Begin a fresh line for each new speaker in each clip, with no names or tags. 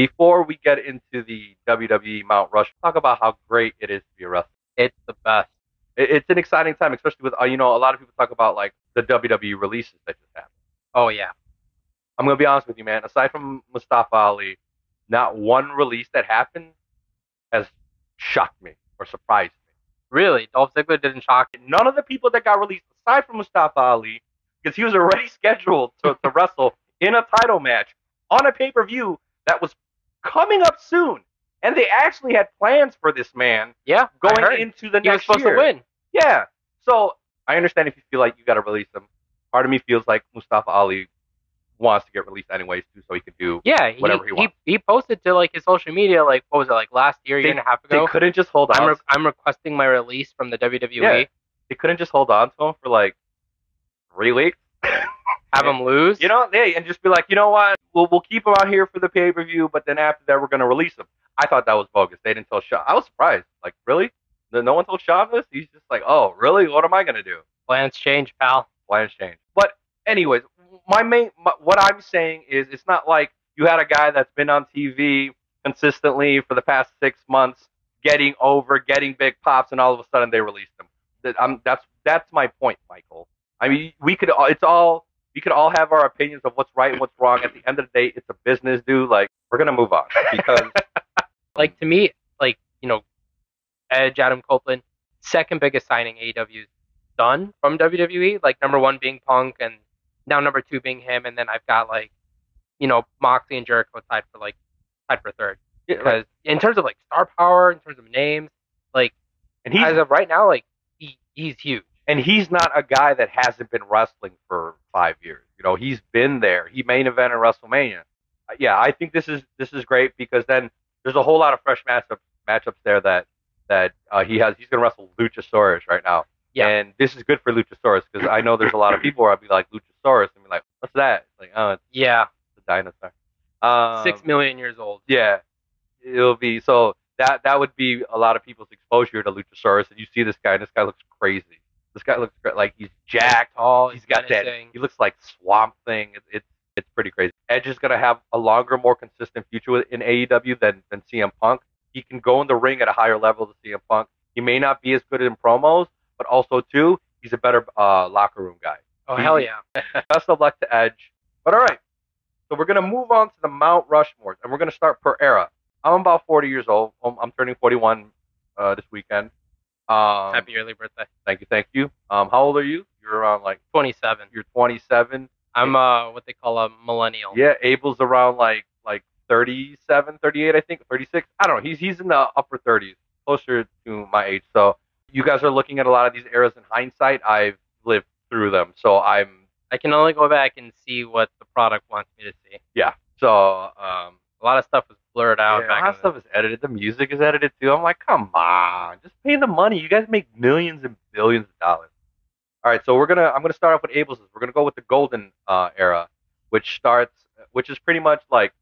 Before we get into the WWE Mount Rush, talk about how great it is to be a wrestler.
It's the best.
It's an exciting time, especially with uh, you know a lot of people talk about like the WWE releases that just happened.
Oh yeah.
I'm gonna be honest with you, man. Aside from Mustafa Ali, not one release that happened has shocked me or surprised me.
Really, Dolph Ziggler didn't shock.
None of the people that got released, aside from Mustafa Ali, because he was already scheduled to, to wrestle in a title match on a pay per view that was coming up soon, and they actually had plans for this man
Yeah,
going into the
he was
next
supposed
year.
to win.
Yeah. So I understand if you feel like you got to release him. Part of me feels like Mustafa Ali wants to get released anyways, too, so he could do.
Yeah, he,
Whatever he
he,
wants.
he posted to like his social media like what was it like last year, year and a half ago.
They couldn't just hold
I'm
on.
re- I'm requesting my release from the WWE.
Yeah. they couldn't just hold on to him for like three weeks.
Have him lose.
You know, they and just be like, you know what? We'll we'll keep him out here for the pay per view, but then after that, we're gonna release him. I thought that was bogus. They didn't tell Sean. I was surprised. Like, really? No one told Chavez. He's just like, oh, really? What am I gonna do?
plans change, pal.
plans change. But anyways, my main my, what I'm saying is it's not like you had a guy that's been on TV consistently for the past six months, getting over, getting big pops, and all of a sudden they released him. That I'm that's that's my point, Michael. I mean, we could it's all we could all have our opinions of what's right and what's wrong. At the end of the day, it's a business, dude. Like we're gonna move on because
Like to me, like you know, Edge, Adam Copeland, second biggest signing AEW's done from WWE. Like number one being Punk, and now number two being him, and then I've got like, you know, Moxley and Jericho tied for like tied for third. Because in terms of like star power, in terms of names, like
and he's
as of right now, like he, he's huge.
And he's not a guy that hasn't been wrestling for five years. You know, he's been there. He main evented WrestleMania. Uh, Yeah, I think this is this is great because then there's a whole lot of fresh matchups matchups there that that uh, he has. He's going to wrestle Luchasaurus right now.
Yeah.
And this is good for Luchasaurus because I know there's a lot of people where I'd be like Luchasaurus and be like, what's that? It's like, oh, it's
Yeah,
a dinosaur. Um,
six million years old.
yeah, it'll be so that that would be a lot of people's exposure to Luchasaurus, and you see this guy, and this guy looks crazy. This guy looks great. like he's jacked.
Tall.
He's got that. He looks like Swamp Thing. It's it's it's pretty crazy. Edge is gonna have a longer, more consistent future with- in AEW than than CM Punk. He can go in the ring at a higher level than CM Punk. He may not be as good in promos, but also too, he's a better uh, locker room guy.
Oh
he-
hell yeah!
Best of luck to Edge. But all right, so we're gonna move on to the Mount Rushmore, and we're gonna start per era. I'm about 40 years old. I'm, I'm turning 41 uh, this weekend. Um,
Happy early birthday.
Thank you, thank you. Um, how old are you? You're around like
Twenty-seven.
you're 27.
I'm uh what they call a millennial.
Yeah, Abel's around like like 37, 38, I think, 36. I don't know. He's he's in the upper 30s, closer to my age. So you guys are looking at a lot of these eras in hindsight. I've lived through them, so I'm
I can only go back and see what the product wants me to see.
yeah. So um,
A lot of stuff was blurred out.
yeah, a
back
lot of stuff is edited. The music is edited too. I'm like, come on, just pay the money. You guys make millions and billions of dollars. All right, so we're gonna I'm gonna start off with Abel's. We're gonna go with the golden uh, era, which starts, which is pretty much like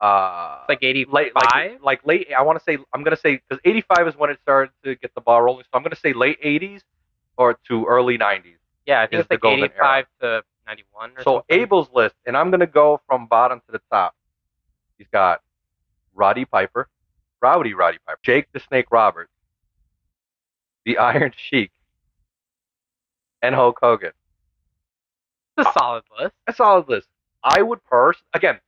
uh,
like eighty-five.
late, like, like late. I want to say I'm gonna say because '85 is when it started to get the ball rolling. So I'm gonna say late '80s or to early '90s.
yeah, I think it's
the
like
golden
eighty-five to ninety-one. Or
So
something.
Abel's list, and I'm gonna go from bottom to the top. He's got Roddy Piper, Rowdy Roddy Piper, Jake the Snake Roberts, the Iron Sheik, and Hulk Hogan.
it's a solid list.
A solid list. I would purse again.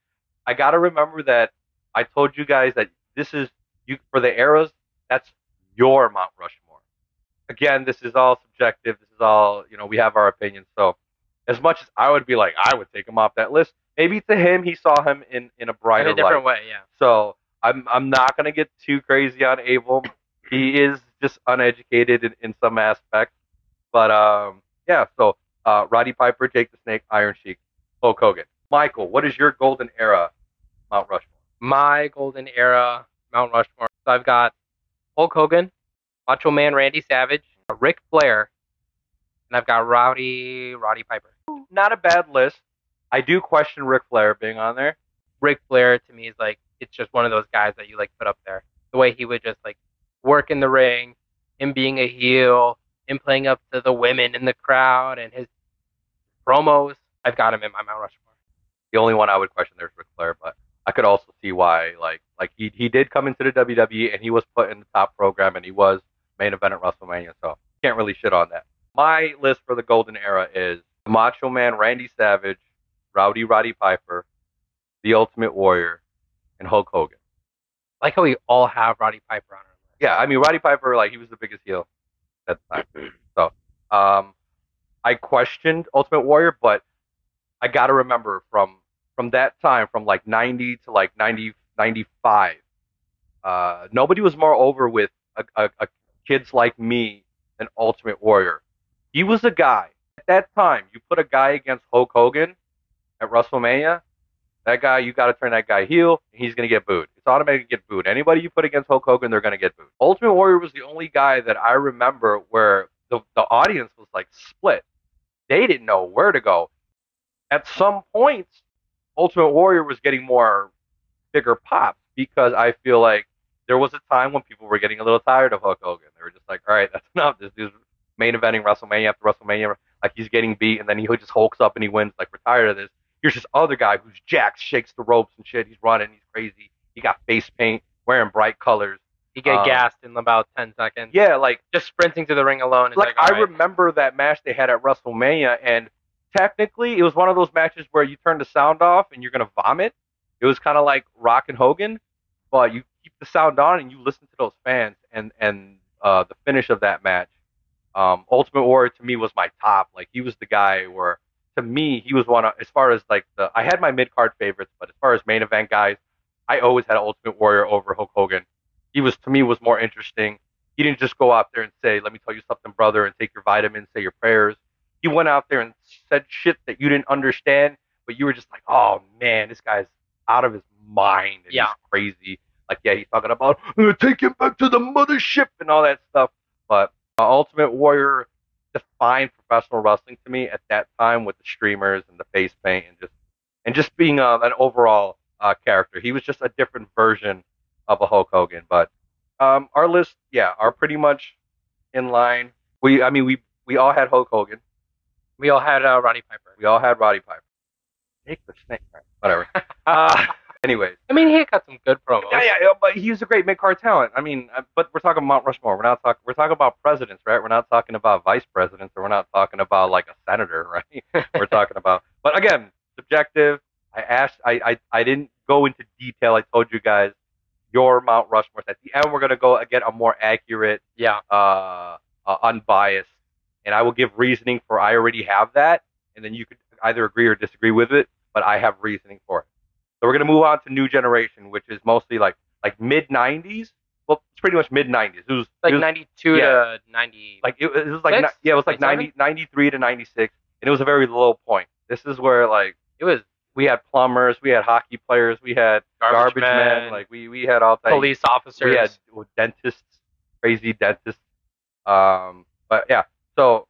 I gotta remember that I told you guys that this is you for the eras. That's your Mount Rushmore. Again, this is all subjective. This is all you know. We have our opinions. So, as much as I would be like, I would take him off that list. Maybe to him, he saw him in in a brighter
In a different
light.
way, yeah.
So I'm I'm not gonna get too crazy on Abel. He is just uneducated in, in some aspects. But um yeah, so uh Roddy Piper, Jake the Snake, Iron Sheik, Hulk Hogan. Michael, what is your golden era Mount Rushmore?
My golden era Mount Rushmore. So I've got Hulk Hogan, Macho Man Randy Savage, Ric Flair, and I've got Rowdy Roddy Piper.
Not a bad list. I do question Ric Flair being on there.
Ric Flair to me is like it's just one of those guys that you like put up there. The way he would just like work in the ring, him being a heel, him playing up to the women in the crowd, and his promos. I've got him in my Mount Rushmore.
The only one I would question there is Ric Flair, but I could also see why like like he he did come into the WWE and he was put in the top program and he was main event at WrestleMania, so can't really shit on that. My list for the golden era is Macho Man Randy Savage, Rowdy Roddy Piper, The Ultimate Warrior, and Hulk Hogan.
I like how we all have Roddy Piper on our list.
Yeah, I mean Roddy Piper, like he was the biggest heel at the time. so, um, I questioned Ultimate Warrior, but I got to remember from from that time, from like 90 to like 90, 95, uh, nobody was more over with a, a, a kids like me than Ultimate Warrior. He was a guy at that time. You put a guy against Hulk Hogan at WrestleMania, that guy, you got to turn that guy heel, and he's going to get booed. It's automatically get booed. Anybody you put against Hulk Hogan, they're going to get booed. Ultimate Warrior was the only guy that I remember where the, the audience was like split. They didn't know where to go. At some points, Ultimate Warrior was getting more bigger pops because I feel like there was a time when people were getting a little tired of Hulk Hogan. They were just like, all right, that's enough. This dude's main eventing WrestleMania after WrestleMania. Like he's getting beat, and then he just hulks up and he wins. Like we're tired of this. Here's this other guy who's jacked, shakes the ropes and shit. He's running, he's crazy. He got face paint, wearing bright colors.
He get
Um,
gassed in about ten seconds.
Yeah, like
Just sprinting to the ring alone.
Like,
like,
I
right.
remember that match they had at WrestleMania, and technically it was one of those matches where you turn the sound off and you're gonna vomit. It was kind of like Rock and Hogan, but you keep the sound on and you listen to those fans. And and uh, the finish of that match, um, Ultimate Warrior to me was my top. Like he was the guy where to me he was one of as far as like the I had my mid card favorites, but as far as main event guys, I always had Ultimate Warrior over Hulk Hogan. He was to me was more interesting. He didn't just go out there and say, "Let me tell you something, brother," and take your vitamins, say your prayers. He went out there and said shit that you didn't understand, but you were just like, "Oh man, this guy's out of his mind and
Yeah.
he's crazy." Like, yeah, he's talking about "Uh, take him back to the mothership and all that stuff. But uh, Ultimate Warrior defined professional wrestling to me at that time with the streamers and the face paint and just and just being uh, an overall uh, character. He was just a different version of a Hulk Hogan. But um, our list, yeah, are pretty much in line. We, I mean, we we all had Hulk Hogan.
we all had uh, Roddy Piper.
We all had Roddy Piper. Snake the snake, right? Whatever. anyways,
I mean, he got some good promos.
yeah, yeah, yeah, but he was a great mid card talent. I mean, uh, but we're talking Mount Rushmore. We're not talking. We're talking about presidents, right? We're not talking about vice presidents, or we're not talking about like a senator, right? we're talking about. But again, subjective. I asked. I, I I didn't go into detail. I told you guys your Mount Rushmore. At the end, we're gonna go again a more accurate,
Yeah.
uh, uh, unbiased, and I will give reasoning for. I already have that, and then you could either agree or disagree with it. But I have reasoning for it. So we're gonna move on to new generation, which is mostly like like mid '90s. Well, it's pretty much mid '90s. It was
Like
it was,
92
yeah.
to 90.
like it, it was like ni- yeah, it was like 90, 93 to 96, and it was a very low point. This is where like
it was
we had plumbers, we had hockey players, we had
garbage,
garbage,
men,
men, like we we had all types.
police officers.
We had dentists, crazy dentists. Um, but yeah, so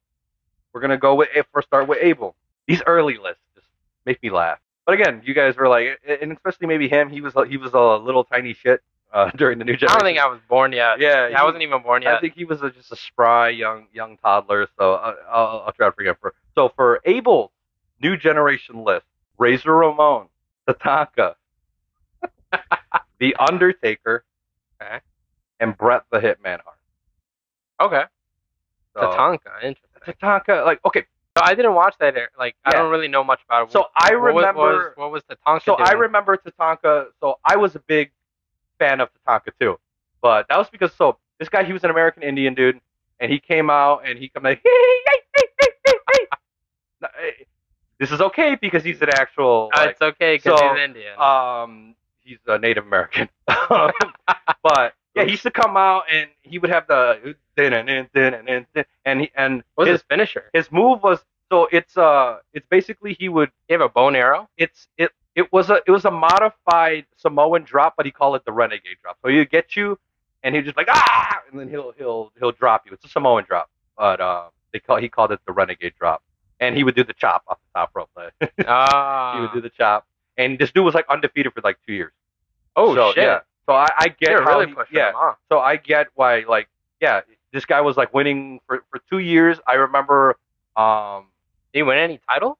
we're gonna go with if we're start with Abel. These early lists just make me laugh. But again, you guys were like, and especially maybe him. He was he was a little tiny shit uh, during the new generation.
I don't think I was born yet.
Yeah,
I
he-
wasn't even born yet.
I think he was a, just a spry young young toddler. So I, I'll, I'll try to forget for. So for Abel's new generation list, Razor Ramon, Tatanka, The Undertaker,
Okay.
and Bret the Hitman Hart.
okay.
So,
Tatanka, interesting.
Tatanka, like okay,
So I didn't watch that. Like I don't really know much about it.
So I
What was-
remember-
what was, what was Tatanka
so I remember Tatanka. So I was a big fan of Tatanka too, but that was because so this guy he was an American Indian dude, and he came out and he come like, hey, hey, hey, hey, hey, hey. Eh, This is okay because he's an actual.
Uh, it's okay because
so,
he's Indian.
um, he's a Native American. but yeah, he used to come out and he would have the and then he and
what
his
his finisher?
his move was so it's uh it's basically he would
He have a bone arrow.
it's it it was a it was a modified Samoan drop, but he called it the renegade drop. So he'd get you and he'd just like ah and then he'll he'll he'll drop you. It's a Samoan drop. But uh they call he called it the renegade drop. And he would do the chop off the top rope.
Ah.
he would do the chop. And this dude was like undefeated for like two years.
oh
so,
shit!
Yeah. So I, I get
They're
how
really
he-
pushing
yeah.
him.
So I get why like yeah, this guy was like winning for, for two years. I remember um
Did he win any title?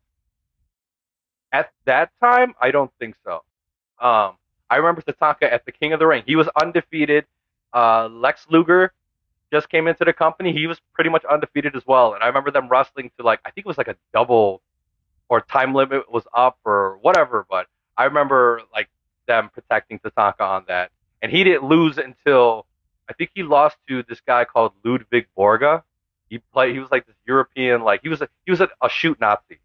at that time I don't think so. Um I remember Tatanka at the King of the Ring. He was undefeated. Uh, Lex Luger just came into the company. He was pretty much undefeated as well. And I remember them wrestling to like I think it was like a double or time limit was up or whatever. But I remember like them protecting Tatanka on that, and he didn't lose until I think he lost to this guy called Ludvig Borga. He played. He was like this European, like he was a he was a, a shoot Nazi.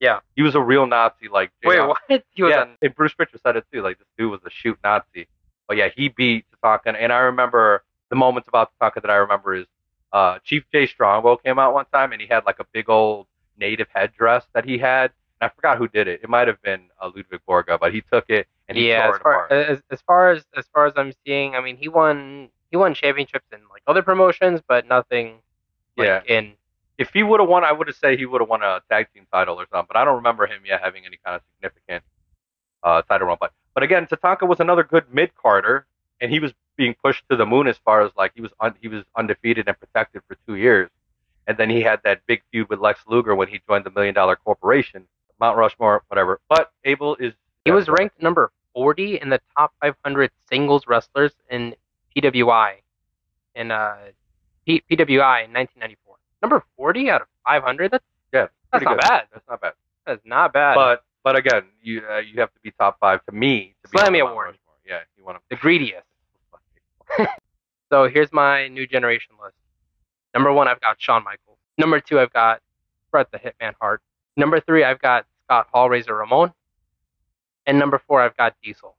Yeah.
he was a real Nazi. Like
Wait,
JR.
what? He was
yeah,
on.
and Bruce Pritchard said it too. Like this dude was a shoot Nazi. But yeah, he beat Tatanka, and I remember the moments about Tatanka that I remember is uh, Chief Jay Strongbow came out one time, and he had like a big old native headdress that he had. And I forgot who did it. It might have been uh, Ludvig Borga, but he took it and
yeah, as far, as, as far as as far as I'm seeing, I mean, he won he won championships in like other promotions, but nothing like
Yeah.
in
if he would have won, I would have said he would have won a tag team title or something. But I don't remember him yet having any kind of significant uh, title run. But but again, Tatanka was another good mid carder, and he was being pushed to the moon as far as like he was un- he was undefeated and protected for two years, and then he had that big feud with Lex Luger when he joined the Million Dollar Corporation, Mount Rushmore, whatever. But Abel is
He was ranked number 40 in the top 500 singles wrestlers in PWI in uh, P- PWI in 1994. Number 40 out of 500. That's
yeah,
that's not
good.
bad.
That's not bad.
That's not bad.
But but again, you uh, you have to be top five to me to
Slammy Award.
Yeah, you want
the greediest. So here's my new generation list. Number one, I've got Shawn Michaels. Number two, I've got Bret the Hitman Hart. Number three, I've got Scott Hall, Razor Ramon. And number four, I've got Diesel.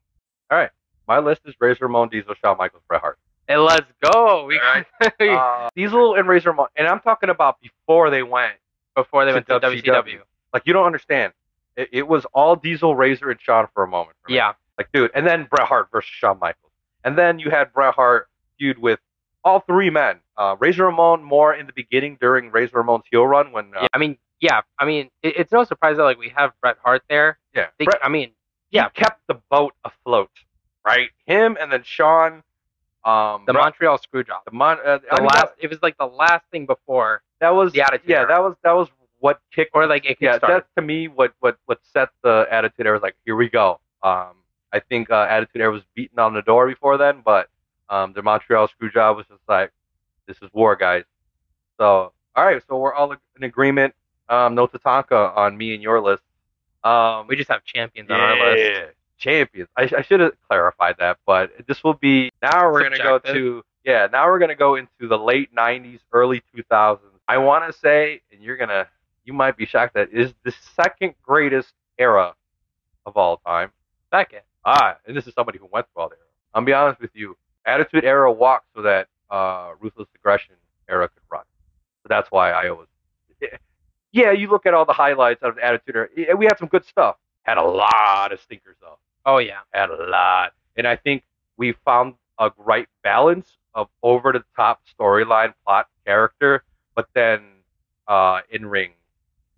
All right.
My list is Razor Ramon, Diesel, Shawn Michaels, Bret Hart.
And let's go. We
All uh, Diesel and Razor Ramon, and I'm talking about before they went.
before they
to
went to
WCW.
WCW.
Like you don't understand. It, it was all Diesel, Razor, and Shawn for a moment. for.
Yeah.
Like dude, and then Bret Hart versus Shawn Michaels, and then you had Bret Hart feud with all three men. Uh, Razor Ramon more in the beginning during Razor Ramon's heel run when uh,
yeah. I mean, yeah. I mean, it, it's no surprise that like we have Bret Hart there.
yeah,
They-
Bret,
I mean,
he
yeah.
kept the boat afloat, right? Him and then Shawn. Um,
the Montreal Screwjob.
the Mon- uh, I
The
mean,
last.
that,
It was like the last thing before,
that was
the Attitude
Yeah,
Era.
that was that was what kicked
or like it
yeah, that's to me what what what set the attitude era was like. Here we go. Um, I think uh, attitude era was beaten on the door before then, but um, the Montreal Screwjob was just like, this is war, guys. So all right, so we're all in agreement. Um, no Tatanka on me and your list. Um,
we just have champions on our list.
yeah, champions. I, I should have clarified that, but this will be now. We're gonna go to yeah. Now we're gonna go into the late '90s, early 2000s. I want to say, and you're gonna, you might be shocked that is the second greatest era of all time.
Second.
Ah, and this is somebody who went through all the era. I'll be honest with you. Attitude era walked so that uh, ruthless aggression era could run. So that's why I always. Yeah, you look at all the highlights out of the Attitude era. We had some good stuff. Had a lot of stinkers though.
Oh yeah.
Had a lot, and I think we found a right balance of over the top storyline, plot, character, but then uh, in ring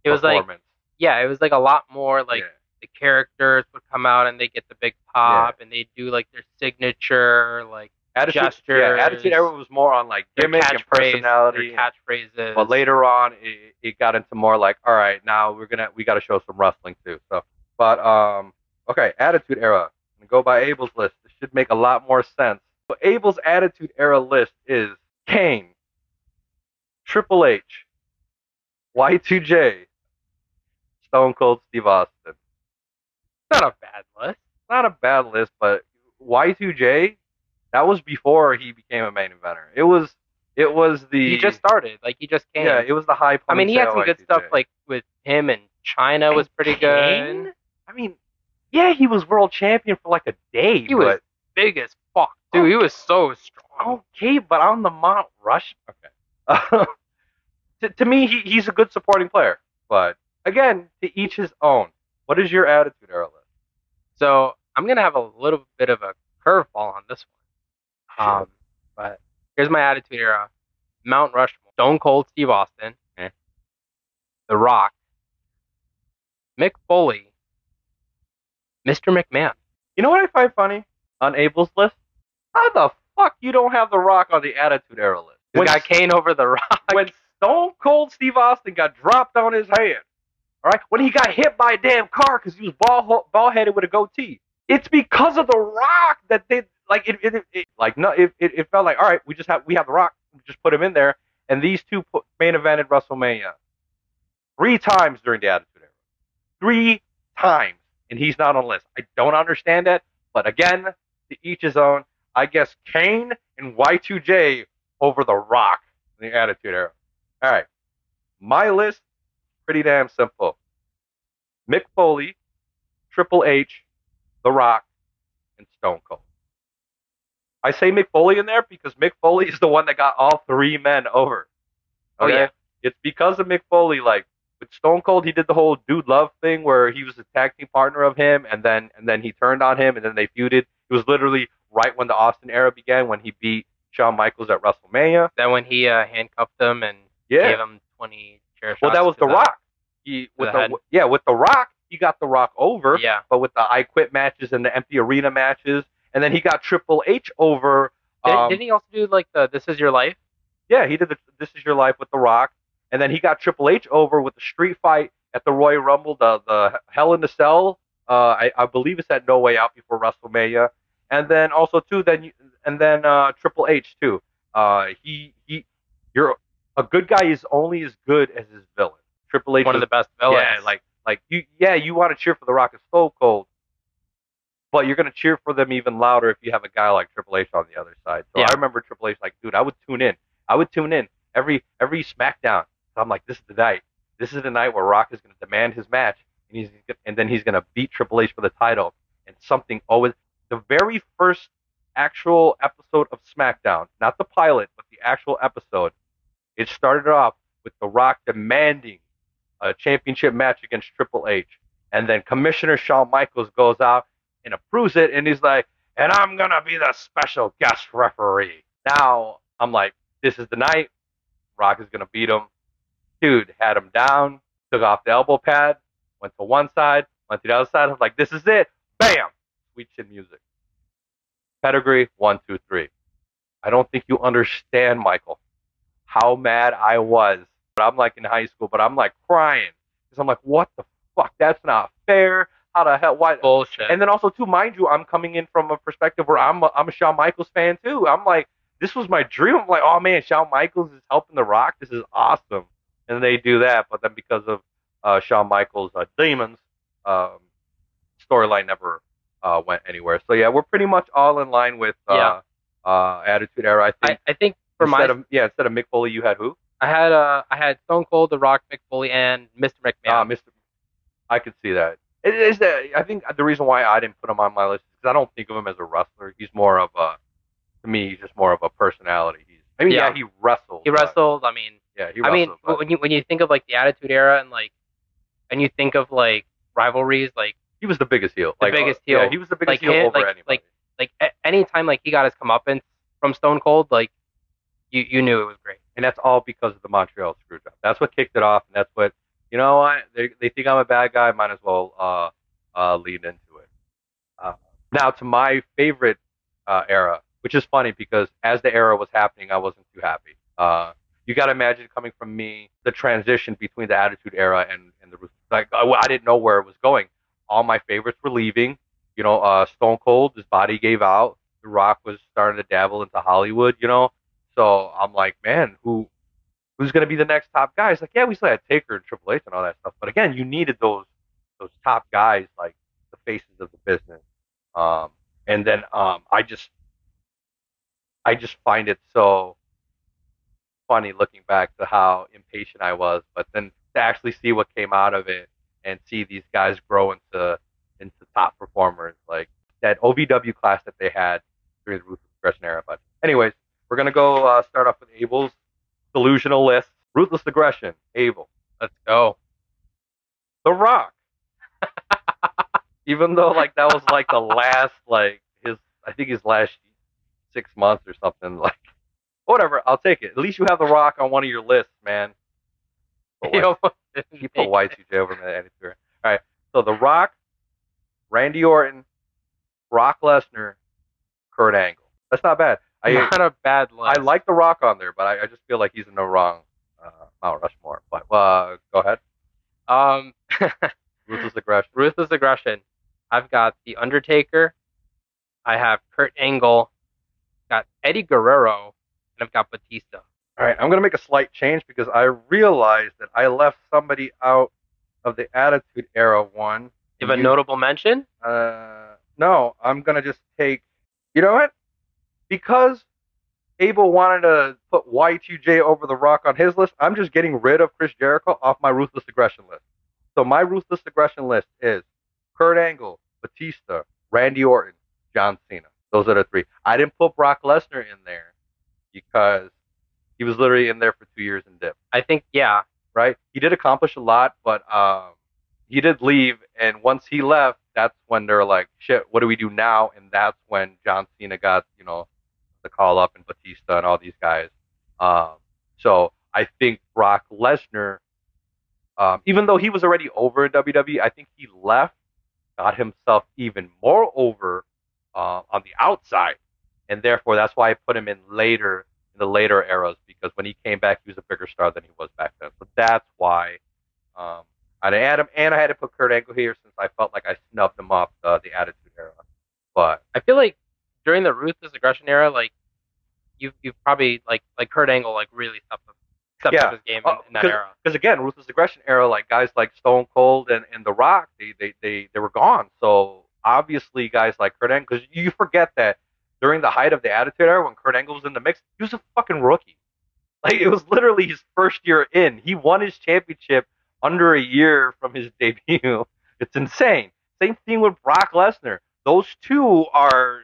It was like
performance.
yeah, it was like a lot more like
Yeah.
the characters would come out and they get the big pop and they do like their signature like
Attitude,
gestures,
yeah, Attitude Era was more on like gimmick and personality.
catchphrases.
But later on, it, it got into more like, all right, now we're gonna we got to show some wrestling too. So, but um, okay, Attitude Era. Go by Abel's list. This should make a lot more sense. So Abel's Attitude Era list is Kane, Triple H, Y2J, Stone Cold Steve Austin.
not a bad list.
Not a bad list, but Y2J, that was before he became a main eventer. It was it was the
He just started like he just came.
yeah, it was the high. Point.
I mean, he had some good
Y2J.
stuff like with him and Chyna was pretty
Kane?
good.
I mean, yeah, he was world champion for like a day.
He was big as fuck, dude. He was so strong.
okay, but on the Mount Rush. Okay. to, to me, he, he's a good supporting player, but again, to each his own. What is your attitude, Errol?
So I'm gonna have a little bit of a curveball on this one. Um, but here's my attitude era: Mount Rushmore, Stone Cold Steve Austin,
Eh.
The Rock, Mick Foley, Mr. McMahon.
You know what I find funny on Abel's list? How the fuck you don't have The Rock on the attitude era list?
We
When
got Kane over The Rock.
when Stone Cold Steve Austin got dropped on his head, all right, when he got hit by a damn car because he was ball ball headed with a goatee, It's because of the Rock that they like it. it, it like no, it, it, felt like all right, we just have we have the Rock, we just put him in there, and these two put, main evented WrestleMania three times during the Attitude Era, three times, and he's not on the list. I don't understand it, but again, to each his own. I guess Kane and Y2J over the Rock in the Attitude Era. All right, my list pretty damn simple. Mick Foley, Triple H, The Rock, and Stone Cold. I say Mick Foley in there because Mick Foley is the one that got all three men over.
Oh, yeah.
It's because of Mick Foley. Like with Stone Cold, he did the whole dude love thing where he was a tag team partner of him, and then and then he turned on him, and then they feuded. It was literally right when the Austin era began when he beat Shawn Michaels at WrestleMania.
Then when he uh, handcuffed them and
Yeah.
gave him 20 chair shots.
Well, that was The Rock. He with
the
the, yeah with the Rock, he got the Rock over.
Yeah.
But with the I Quit matches and the empty arena matches, and then he got Triple H over.
Did,
um,
didn't he also do like the This Is Your Life?
Yeah, he did the This Is Your Life with The Rock, and then he got Triple H over with the street fight at the Royal Rumble, the the Hell in the Cell. Uh, I, I believe it's at No Way Out before WrestleMania, and then also too, then you, and then uh, Triple H too. Uh, he he, you're a good guy is only as good as his villain. Triple H
One of the best villains.
yeah, like like you yeah, you want to cheer for The Rock and Stone Cold, but you're gonna cheer for them even louder if you have a guy like Triple H on the other side. So
Yeah.
I remember Triple H like, dude, I would tune in. I would tune in every every SmackDown. So I'm like, this is the night. This is the night where Rock is gonna demand his match, and he's and then he's gonna beat Triple H for the title. And something always the very first actual episode of SmackDown, not the pilot, but the actual episode, it started off with The Rock demanding a championship match against Triple H. And then Commissioner Shawn Michaels goes out and approves it, and he's like, and I'm going to be the special guest referee. Now, I'm like, this is the night. Rock is going to beat him. Dude had him down, took off the elbow pad, went to one side, went to the other side. I was like, this is it. Bam! Sweet chin music. Pedigree, one, two, three. I don't think you understand, Michael, how mad I was. But I'm like in high school, but I'm like crying because I'm like, what the fuck? That's not fair. How the hell? Why?
Bullshit.
And then also too, mind you, I'm coming in from a perspective where I'm a, I'm a Shawn Michaels fan too. I'm like, this was my dream. I'm like, oh man, Shawn Michaels is helping The Rock. This is awesome. And they do that, but then because of uh, Shawn Michaels' uh, demons, um, storyline never uh, went anywhere. So yeah, we're pretty much all in line with uh,
Yeah.
uh, Attitude Era. I think.
I, I think for my
of yeah, instead of Mick Foley, you had who?
I had uh I had Stone Cold, The Rock, Mick Foley, and Mr. McMahon.
Ah, Mr. I could see that. It is that I think the reason why I didn't put him on my list is because I don't think of him as a wrestler. He's more of a, to me, he's just more of a personality. He's, I mean, yeah,
Yeah.
he wrestled.
he wrestled. I mean,
yeah, he
I
wrestled.
mean,
but
when you when you think of like the Attitude Era and like, and you think of like rivalries, like
he was the biggest heel.
the
like,
biggest
uh, Yeah,
heel.
he was the biggest
Like
heel
him-
over
like-
anybody.
like- like anytime like he got his comeuppance from Stone Cold, like you you knew it was great.
And that's all because of the Montreal Screwjob. That's what kicked it off, and that's what you know. what they they think I'm a bad guy. Might as well uh uh lead into it. Uh, now to my favorite uh, era, which is funny because as the era was happening, I wasn't too happy. Uh, you got to imagine coming from me the transition between the Attitude Era and and the like. I, I didn't know where it was going. All my favorites were leaving. You know, uh, Stone Cold, his body gave out. The Rock was starting to dabble into Hollywood. You know, so I'm like, man, who who's going to be the next top guy? It's like, yeah, we still had Taker and Triple H and all that stuff, but again, you needed those those top guys like the faces of the business. Um, and then um, I just I just find it so funny looking back to how impatient I was, but then to actually see what came out of it and see these guys grow into into top performers like that OVW class that they had during the Ruthless Aggression era. But anyways, we're gonna go uh, start off with Abel's delusional list. Ruthless Aggression, Abel.
Let's go.
The Rock. Even though like that was like the last like his I think his last six months or something like whatever, I'll take it. At least you have The Rock on one of your lists, man. But
He
what-
almost didn't
put
make.
Y2J over the Attitude. All right, so The Rock, Randy Orton, Brock Lesnar, Kurt Angle. That's not bad. I
Not a bad list.
I like The Rock on there, but I, I just feel like he's in the wrong uh, Mount Rushmore. But uh, go ahead.
um
Ruthless Aggression.
Ruthless Aggression. I've got The Undertaker. I have Kurt Angle. Got Eddie Guerrero, and I've got Batista.
All right, I'm gonna make a slight change because I realized that I left somebody out of the Attitude Era one.
You have a
You-
notable mention?
Uh, no, I'm gonna just take. You know what? Because Abel wanted to put Y2J over the Rock on his list, I'm just getting rid of Chris Jericho off my Ruthless Aggression list. So my Ruthless Aggression list is Kurt Angle, Batista, Randy Orton, John Cena. Those are the three. I didn't put Brock Lesnar in there because he was literally in there for two years and dipped
I think, yeah.
right? He did accomplish a lot, but um, he did leave. And once he left, that's when they're like, shit, what do we do now? And that's when John Cena got, you know, call up and Batista and all these guys. Um, so I think Brock Lesnar, um, even though he was already over in WWE, I think he left, got himself even more over uh, on the outside. And therefore, that's why I put him in later in the later eras because when he came back, he was a bigger star than he was back then. So that's why um, I had him, and I had to put Kurt Angle here since I felt like I snubbed him off the, the Attitude Era. But
I feel like during the ruthless aggression era, like you've you've probably like like Kurt Angle like really stepped up, stepped
Yeah.
up his game in,
Uh,
in that
'cause-
era.
because again, Ruthless Aggression Era, like guys like Stone Cold and, and The Rock, they, they they they were gone. So obviously, guys like Kurt Angle, because you forget that during the height of the Attitude Era, when Kurt Angle was in the mix, he was a fucking rookie. Like it was literally his first year in. He won his championship under a year from his debut. It's insane. Same thing with Brock Lesnar. Those two are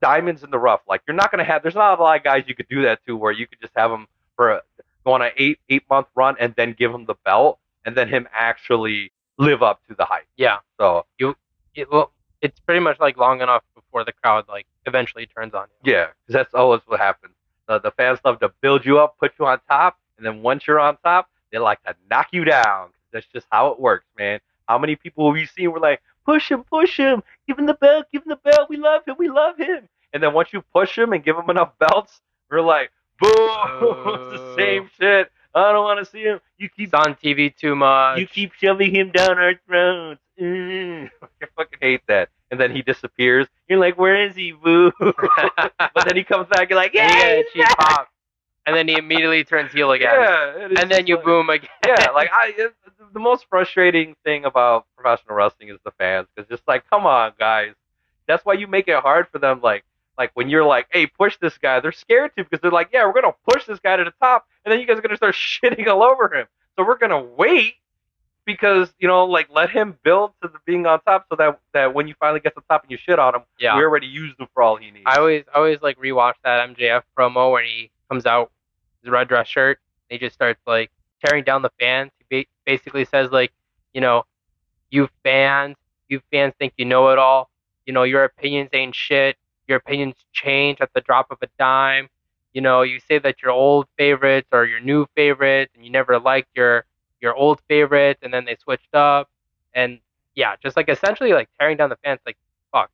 diamonds in the rough. Like you're not gonna have. There's not a lot of guys you could do that to, where you could just have them for a, go on an eight eight month run and then give him the belt and then him actually live up to the hype.
Yeah,
So you,
it, well, it's pretty much like long enough before the crowd like eventually turns on you.
Yeah, because that's always what happens. The, the fans love to build you up, put you on top, and then once you're on top, they like to knock you down. That's just how it works, man. How many people have you seen? We're like, push him, push him, give him the belt, give him the belt. We love him, we love him. And then once you push him and give him enough belts, we're like, boo, it's the same shit. I don't want to see him. You keep
It's on TV too much.
you keep shoving him down our throats. Mm. I fucking hate that. And then he disappears. You're like, where is he, boo? but then he comes back. You're like,
you
yeah, he's
cheap
back.
pop, and then he immediately turns heel again,
Yeah,
and then you
like-
boom again.
yeah, like I, it, the most frustrating thing about professional wrestling is the fans, because just like, come on, guys. That's why you make it hard for them. Like, like when you're like, hey, push this guy, they're scared to because they're like, yeah, we're gonna push this guy to the top, and then you guys are gonna start shitting all over him. So we're gonna wait because you know, like, let him build to the being on top, so that that when you finally get to the top and you shit on him,
yeah.
we already used him for all he needs.
I always I always like rewatch that MJF promo when he comes out red dress shirt. He just starts like tearing down the fans. He ba- basically says like, you know, you fans, you fans think you know it all. You know, your opinions ain't shit. Your opinions change at the drop of a dime. You know, you say that your old favorites are your new favorites, and you never liked your your old favorites, and then they switched up. And yeah, just like essentially like tearing down the fans. Like, fuck,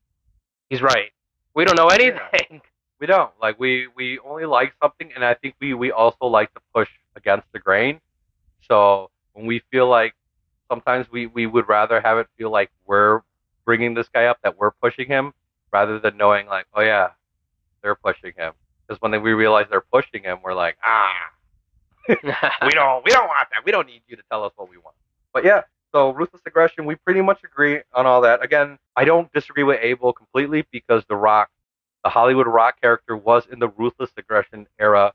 he's right. We don't know anything.
We don't like we we only like something, and I think we we also like to push against the grain. So when we feel like sometimes we we would rather have it feel like we're bringing this guy up, that we're pushing him, rather than knowing like, oh yeah, they're pushing him. Because when we realize they're pushing him, we're like, ah, we don't we don't want that. We don't need you to tell us what we want. But yeah, so ruthless aggression, we pretty much agree on all that. Again, I don't disagree with Abel completely because The Rock, the Hollywood Rock character, was in the ruthless aggression era,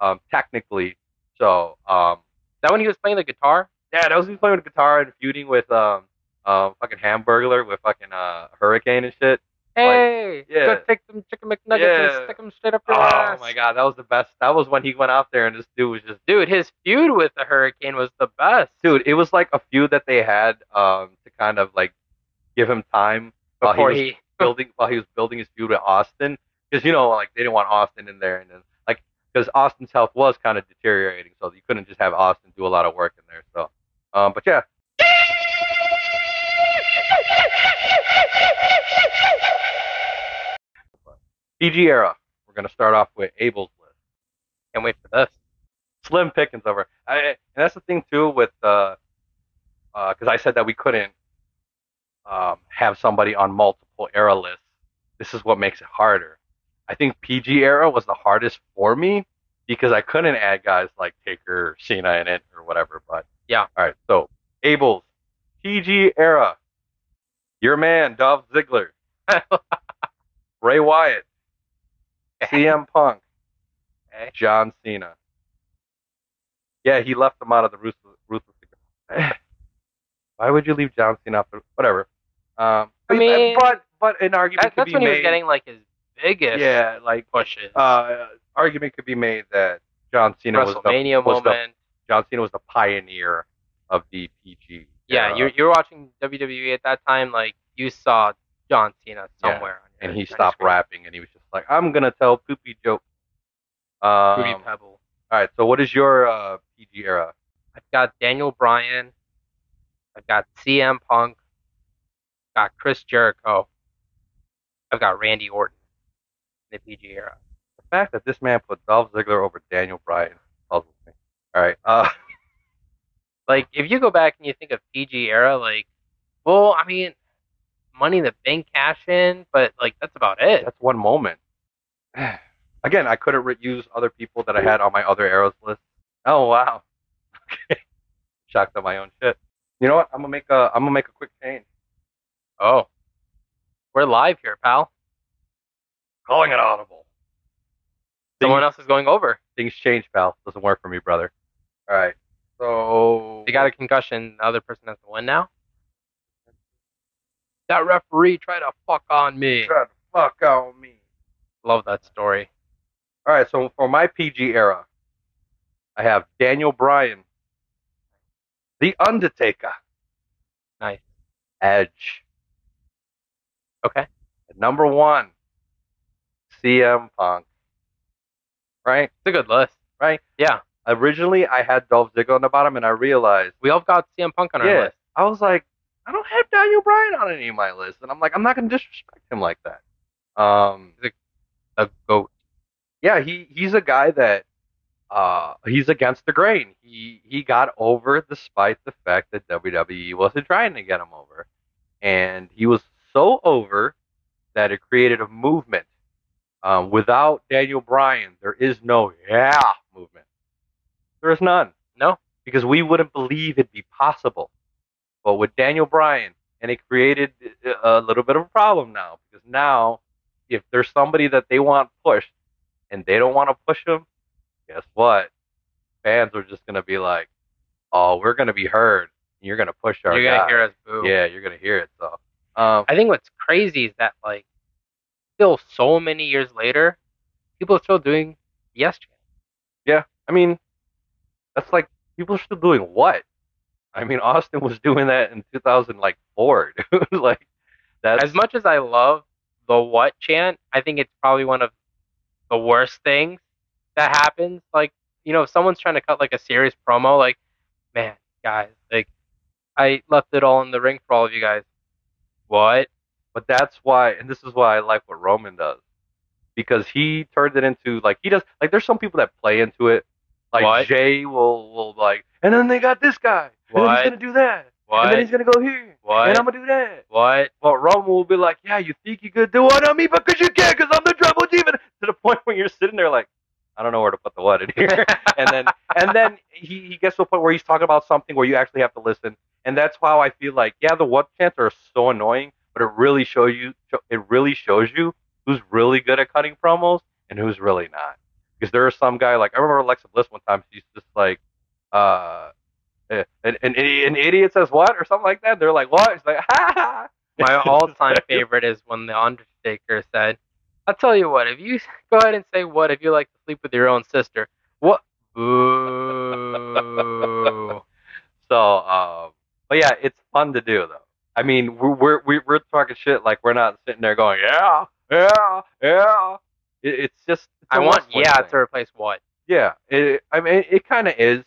um, technically. So um,
that when he was playing the guitar?
yeah, that was he playing with guitar and feuding with um, um, fucking Hamburglar with fucking uh, Hurricane and shit.
Hey,
yeah.
go take some chicken McNuggets
Yeah.
and stick them straight up your
Oh
ass.
Oh my god, that was the best. That was when he went out there and this dude was just
Dude, his feud with the Hurricane was the best.
dude. It was like a feud that they had um, to kind of like give him time
before
he was
he,
building while he was building his feud with Austin because you know like they didn't want Austin in there and then like because Austin's health was kind of deteriorating so you couldn't just have Austin do a lot of work in there so um but yeah. PG era. We're gonna start off with Abel's list.
Can't wait for this.
slim pickings over. I, and that's the thing too with uh because I said that we couldn't um, have somebody on multiple era lists. This is what makes it harder. I think PG era was the hardest for me because I couldn't add guys like Taker or Cena in it or whatever. But
Yeah.
all right. So Abel's PG era. Your man Dolph Ziggler, Bray Wyatt, eh. CM Punk,
Okay.
John Cena. Yeah, he left them out of the ruthless. ruthless eh. Why would you leave John Cena? For, whatever. Um,
I mean,
but but an argument
That,
could
that's
be
when he was getting like his biggest
yeah, like
pushes.
uh, argument could be made that John Cena was the,
WrestleMania
was the
moment.
John Cena was the pioneer of the PG.
yeah,
era,
you're you're watching WWE at that time. Like you saw John Cena
Yeah,
somewhere, on your-
and he stopped
screen.
rapping, and he was just like, "I'm gonna tell poopy joke." Um,
Rudy Pebble.
all right, so what is your uh, PG era?
I've got Daniel Bryan. I've got CM Punk. Got Chris Jericho. I've got Randy Orton. in The PG era.
The fact that this man put Dolph Ziggler over Daniel Bryan puzzles me. All right, uh,
Like if you go back and you think of PG era, like, well, I mean, Money in the Bank cash in, but like that's about it.
that's one moment. Again, I couldn't re- use other people that I had on my other eras list. Oh wow, okay, shocked at my own shit. You know what? I'm gonna make a I'm gonna make a quick change.
Oh, we're live here, pal.
Calling it audible.
Someone else is going over.
Things change, pal. Doesn't work for me, brother. All right. So
They got a concussion. The other person has to win now. That referee tried to fuck on me.
Try to fuck on me.
Love that story.
All right. So for my PG era, I have Daniel Bryan, The Undertaker,
Nice.
Edge.
Okay.
At number one, CM Punk. Right?
It's a good list.
Right?
Yeah.
Originally, I had Dolph Ziggler on the bottom, and I realized,
We all got CM Punk on our
yeah,
list.
I was like, I don't have Daniel Bryan on any of my lists, and I'm like, I'm not going to disrespect him like that. Um,
The GOAT.
yeah, he he's a guy that uh he's against the grain. He he got over despite the fact that WWE wasn't trying to get him over. And he was so over that it created a movement. Um, without Daniel Bryan, there is no yeah movement. There is none.
No.
Because we wouldn't believe it'd be possible. But with Daniel Bryan, and it created a little bit of a problem now because now if there's somebody that they want pushed and they don't want to push them, guess what? Fans are just gonna be like, "Oh, we're gonna be heard. You're gonna push our
You're gonna
guy."
hear us boo.
Yeah, you're gonna hear it. So, um,
I think what's crazy is that like still so many years later, people are still doing yes chant.
Yeah, I mean, that's like people are still doing what? I mean, Austin was doing that in 2000, like four. dude. like that's
As much as I love the what chant, I think it's probably one of the worst things that happens. Like, you know, if someone's trying to cut like a serious promo, like, man, guys, like I left it all in the ring for all of you guys. What?
But that's why, and this is why I like what Roman does, because he turned it into like he does. Like there's some people that play into it. Like
What?
Jay will will like, and then they got this guy, and then he's gonna do that,
What?
and then he's gonna go here,
What?
and I'm gonna do that.
what?
But Roman will be like, yeah, you think you could do it on me because you can, because I'm the trouble. But to the point where you're sitting there like, I don't know where to put the what in here. and then and then he, he gets to a point where he's talking about something where you actually have to listen. And that's how I feel like, yeah, the what chants are so annoying, but it really shows you it really shows you who's really good at cutting promos and who's really not. Because there is some guy like I remember Alexa Bliss one time she's just like uh eh, an, an, an idiot says what or something like that. They're like, what? It's like, ha ha.
My all-time favorite is when the Undertaker said, "I'll tell you what. If you go ahead and say what if you like to sleep with your own sister, what? Boo!
So, um, but yeah, it's fun to do though. I mean, we're we're we're, talking shit like we're not sitting there going, yeah, yeah, yeah. It, it's just. It's
I want yeah
thing.
to replace what?
Yeah, it, I mean, it kind of is,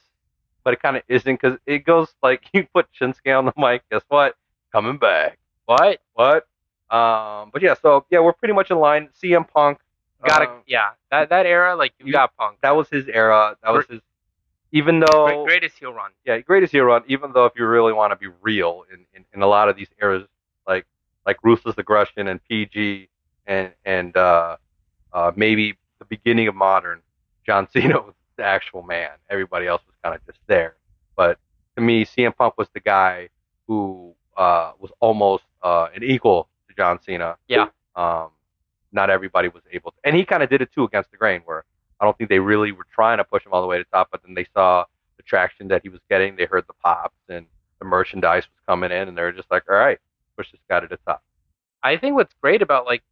but it kind of isn't because it goes like you put Shinsuke on the mic. Guess what? Coming back.
What?
What? Um, but yeah, so yeah, we're pretty much in line. CM Punk.
Got
um,
yeah. That that era, like you,
you-
got Punk.
That was his era. That was his. Even though
Great, greatest heel run.
yeah, greatest heel run. Even though if you really want to be real in, in, in a lot of these eras, like like ruthless aggression and PG and and uh, uh, maybe the beginning of modern, John Cena was the actual man. Everybody else was kind of just there. But to me, CM Punk was the guy who uh, was almost uh, an equal to John Cena.
Yeah.
Um, not everybody was able to, and he kind of did it too against the grain, where I don't think they really were trying to push him all the way to top, but then they saw the traction that he was getting. They heard the pops and the merchandise was coming in, and they were just like, all right, push this guy to the top.
I think what's great about like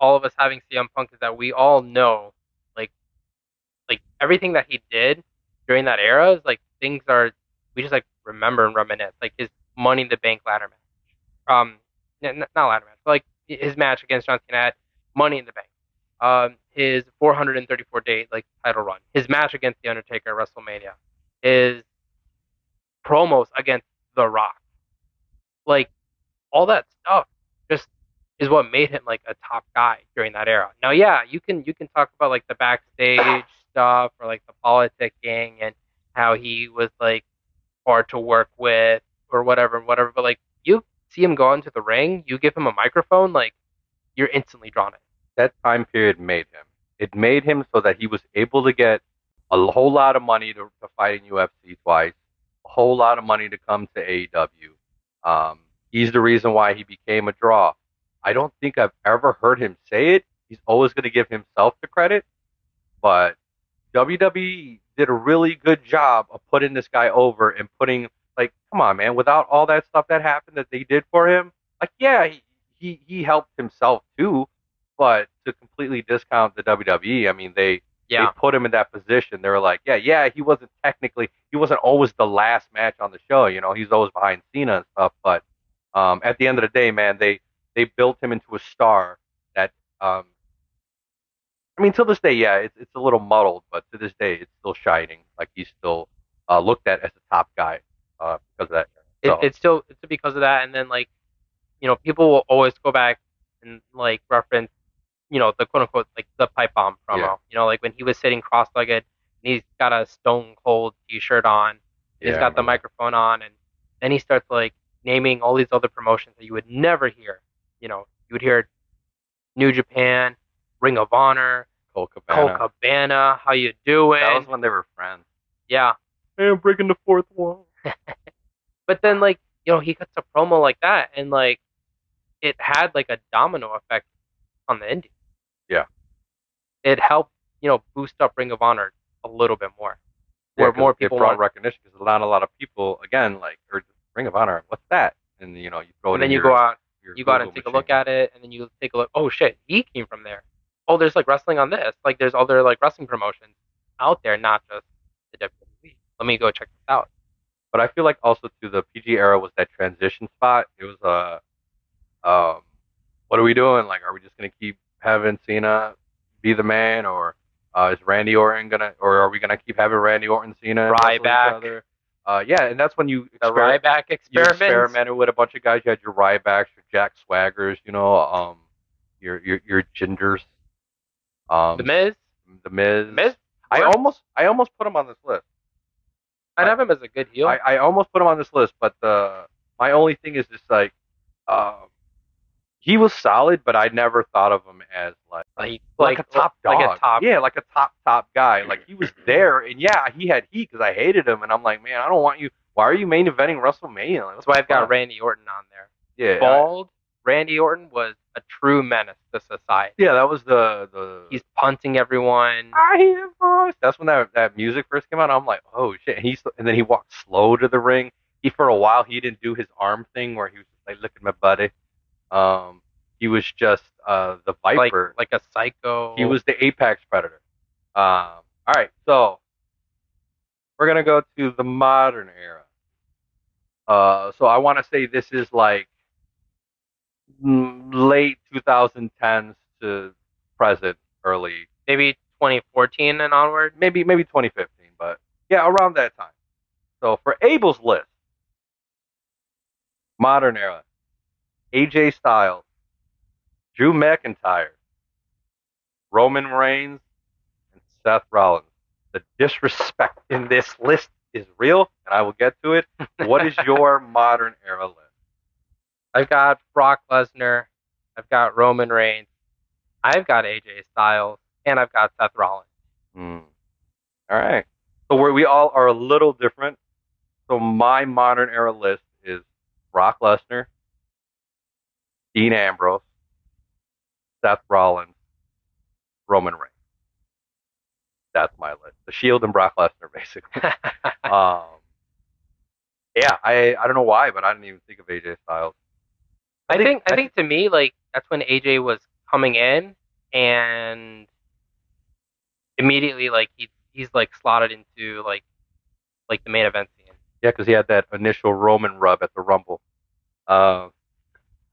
all of us having CM Punk is that we all know like like everything that he did during that era is like things are we just like remember and reminisce like his Money in the Bank ladder match, um, not ladder match, but like his match against John Cena at Money in the Bank, um, his 434 day like title run, his match against The Undertaker at WrestleMania, his promos against The Rock, like all that stuff just is what made him like a top guy during that era. Now, yeah, you can you can talk about like the backstage stuff or like the politicking and how he was like hard to work with or whatever whatever. But like you see him go into the ring, you give him a microphone, like you're instantly drawn in.
That time period made him. It made him so that he was able to get a whole lot of money to, to fight in UFC twice, a whole lot of money to come to AEW. Um, he's the reason why he became a draw. I don't think I've ever heard him say it. He's always going to give himself the credit, but WWE did a really good job of putting this guy over and putting like, come on, man, without all that stuff that happened that they did for him, like, yeah, he he, he helped himself too, but to completely discount the WWE, I mean, they
Yeah.
they put him in that position. They were like, yeah, yeah, he wasn't technically, he wasn't always the last match on the show. You know, he's always behind Cena and stuff. But um, at the end of the day, man, they they built him into a star that, um, I mean, till this day, yeah, it's it's a little muddled, but to this day, it's still shining. Like he's still uh, looked at as a top guy uh, because of that.
It, it's still it's because of that, and then like, you know, people will always go back and like reference, you know, the quote unquote like the pipe bomb promo.
Yeah.
You know, like when he was sitting cross-legged, and he's got a Stone Cold T-shirt on, and he's
Yeah, I
got the microphone on, and then he starts like naming all these other promotions that you would never hear. You know, you would hear New Japan, Ring of Honor,
Colt Cabana.
Colt Cabana, how you doing?
That was when they were friends.
yeah.
Hey, I'm breaking the fourth wall.
But then like, you know, he cuts a promo like that and like it had like a domino effect on the indie.
Yeah.
It helped, you know, boost up Ring of Honor a little bit more. where more people
brought
want
recognition because not a lot of people again like Ring of Honor. What's that? And you know you throw it.
and then
in
you
your,
go out you go out and take a look at it and then you take a look oh shit, he came from there. Oh, there's like wrestling on this. Like there's other like wrestling promotions out there, not just the WWE. Let me go check this out.
But I feel like also to the PG era was that transition spot. It was a, um, what are we doing? Like, are we just gonna keep having Cena be the man, or uh, is Randy Orton gonna, or are we gonna keep having Randy Orton, Cena,
Ryback.
other? Uh, yeah, and that's when you
The
exper-
Ryback
you experimented with a bunch of guys. You had your Rybacks, your Jack Swaggers, you know, um, your your your Gingers, um,
The Miz.
the Miz.
Miz.
I almost I almost put him on this list.
I'd have him as a good heel.
I, I almost put him on this list, but the my only thing is just like, um, he was solid, but I never thought of him as like
like,
like, a top dog.
like a top.
yeah, like a top top guy. Like he was there, and yeah, he had heat because I hated him, and I'm like, man, I don't want you. Why are you main eventing WrestleMania? Like,
That's why I've got? Randy Orton on there.
yeah,
Bald Randy Orton was a true menace to society.
yeah, that was the the.
He's punting everyone.
I hear voice. That's when that that music first came out. I'm like, oh shit! And he's and then he walked slow to the ring. He for a while he didn't do his arm thing where he was just like, look at my buddy. Um, he was just uh the viper.
like a psycho.
he was the apex predator. Um, all right, so we're gonna go to the modern era. Uh, so I want to say this is like mm, late 2010s to present, early
maybe 2014 and onward.
maybe maybe 2015, but yeah, around that time. So for Abel's list, modern era, AJ Styles, Drew McIntyre, Roman Reigns, and Seth Rollins. The disrespect in this list is real, and I will get to it. What is your modern era list?
I've got Brock Lesnar, I've got Roman Reigns, I've got AJ Styles, and I've got Seth Rollins.
Hmm. All right. So we we all are a little different. So my modern era list is Brock Lesnar, Dean Ambrose, Seth Rollins, Roman Reigns. That's my list. The Shield and Brock Lesnar, basically. um, yeah, I I don't know why, but I didn't even think of AJ Styles.
I
I think-
think I think to me like that's when AJ was coming in and immediately like he he's like slotted into like like the main event scene.
Yeah, because he had that initial Roman rub at the Rumble. Uh,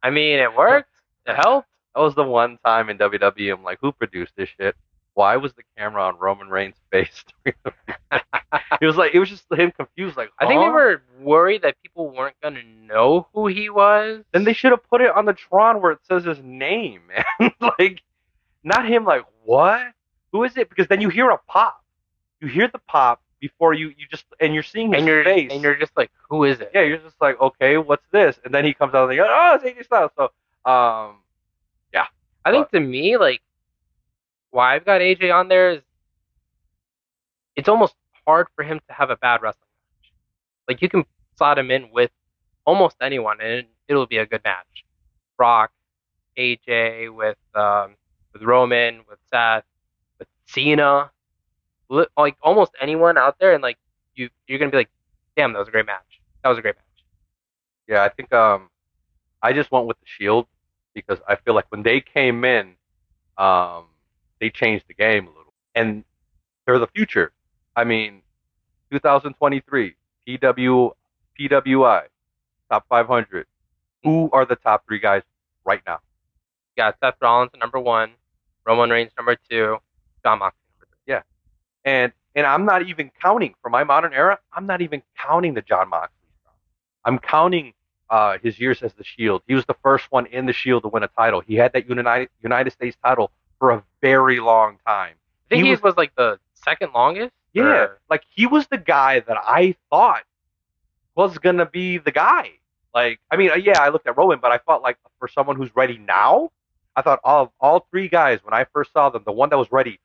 I mean, it worked. It helped.
That was the one time in WWE I'm like, who produced this shit? Why was the camera on Roman Reigns' face? it was like it was just him confused, like
I think they were worried that people weren't gonna know who he was.
Then they should have put it on the Tron where it says his name, man. like not him like, what? Who is it? Because then you hear a pop. You hear the pop before you you just and you're seeing his
and you're
face.
and you're just like, who is it?
yeah, you're just like, okay, what's this? And then he comes out and you go, oh, it's AJ Styles. So um
I think to me, like, why I've got AJ on there is it's almost hard for him to have a bad wrestling match. Like, you can slot him in with almost anyone, and it'll be a good match. Brock, AJ, with um, with Roman, with Seth, with Cena, like almost anyone out there, and like you, you're gonna be like, damn, that was a great match. That was a great match.
Yeah, I think um, I just went with the Shield because I feel like when they came in, um, they changed the game a little, and they're the future. I mean, 2023 PW PWI top 500. Who are the top three guys right now?
You got Seth Rollins number one, Roman Reigns number two, Jon Moxley number three.
Yeah, And and I'm not even counting for my modern era. I'm not even counting the Jon Moxley stuff. I'm counting uh, his years as the Shield. He was the first one in the Shield to win a title. He had that United United States title for a very long time.
I think
He
he
was-
was, like the second longest.
Yeah,
or-
like he was the guy that I thought was gonna be the guy. Like, I mean, uh, yeah, I looked at Roman, but I thought like for someone who's ready now, I thought of all three guys when I first saw them, the one that was ready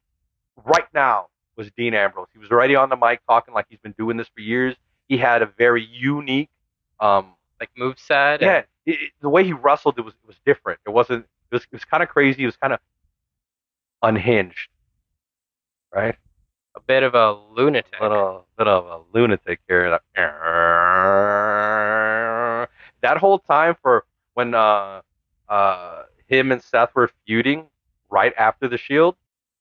right now was Dean Ambrose. He was already on the mic talking like he's been doing this for years. He had a very unique, um,
like moveset.
yeah,
and
it, it- the way he wrestled it was it was different. It wasn't. It was it was kind of crazy. It was kind of unhinged, right?
a bit of a lunatic.
little bit of a lunatic here. Like, That whole time for when uh uh him and Seth were feuding right after the Shield,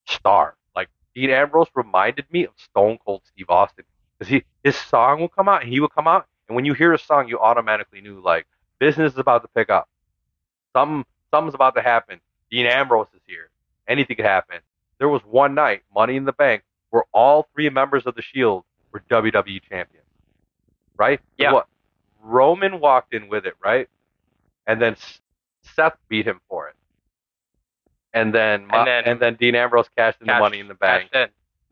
star. Like Dean Ambrose reminded me of Stone Cold Steve Austin because he his song will come out and he will come out, and when you hear a song, you automatically knew like business is about to pick up. Something something's about to happen. Dean Ambrose is here. Anything could happen. There was one night, Money in the Bank, where all three members of the Shield were WWE champions. Right?
Yeah.
What? Roman walked in with it, right? And then Seth beat him for it. And then,
And then-
and then Dean Ambrose cashed in the Money in the Bank,
in.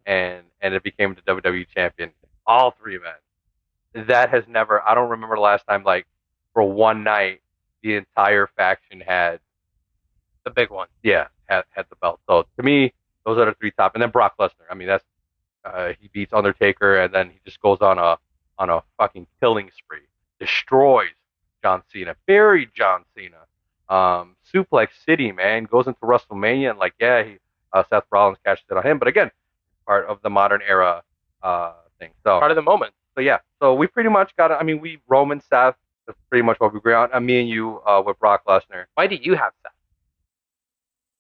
and and it became the WWE champion. All three men. That has never. I don't remember the last time like for one night the entire faction had
the big one.
yeah, had had the belt. So to me, those are the three top. And then Brock Lesnar. I mean, that's uh, he beats Undertaker, and then he just goes on a on a fucking killing spree, destroys John Cena, buried John Cena, um, Suplex City, man, goes into WrestleMania, and like, yeah, he, uh, Seth Rollins cashed it on him, but again, part of the modern era uh, thing. So
Part of the moment.
So yeah, so we pretty much got. I mean, we Roman Seth. That's pretty much what we agree on. Uh, me and you uh, with Brock Lesnar
Why do you have Seth?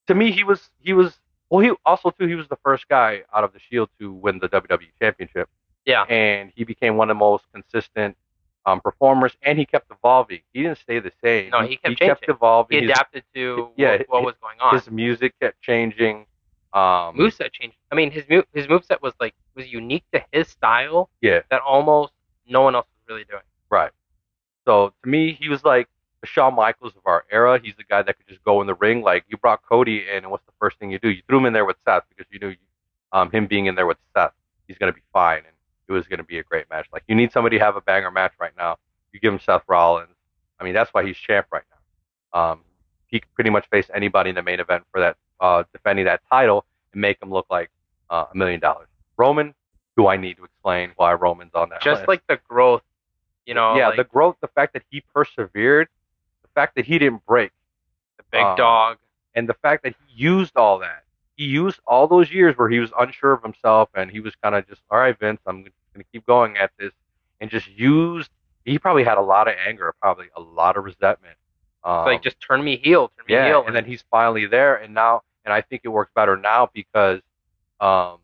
to me, he was he was well. He also too he was the first guy out of the Shield to win the WWE Championship,
Yeah.
and he became one of the most consistent um, performers. And he kept evolving. He didn't stay the same.
No, he kept
he kept evolving.
He
His-
adapted to
yeah,
what, what
his-
was going on.
His, music kept changing. Um,
moveset changed. I mean, his move his moveset was like was unique to his style
Yeah,
that almost no one else was really doing.
right. So to me, he was like the Shawn Michaels of our era. He's the guy that could just go in the ring. Like you brought Cody in, and what's the first thing you do? You threw him in there with Seth because you knew um, him being in there with Seth, he's going to be fine, and it was going to be a great match. Like you need somebody to have a banger match right now. You give him Seth Rollins. I mean, that's why he's champ right now. Um, he could pretty much face anybody in the main event for that uh, defending that title and make him look like uh, a million dollars. Roman, do I need to explain why Roman's on that
Just
list?
like the growth, you know,
yeah,
like
the growth, the fact that he persevered, the fact that he didn't break,
the big
um,
dog.
and the fact that he used all that. He used all those years where he was unsure of himself and he was kind of just, all right, Vince, I'm going to keep going at this, and just used. He probably had a lot of anger, probably a lot of resentment. Um,
It's like just turn me heel, turn me
yeah,
heel.
and then he's finally there, and now, and I think it works better now because um,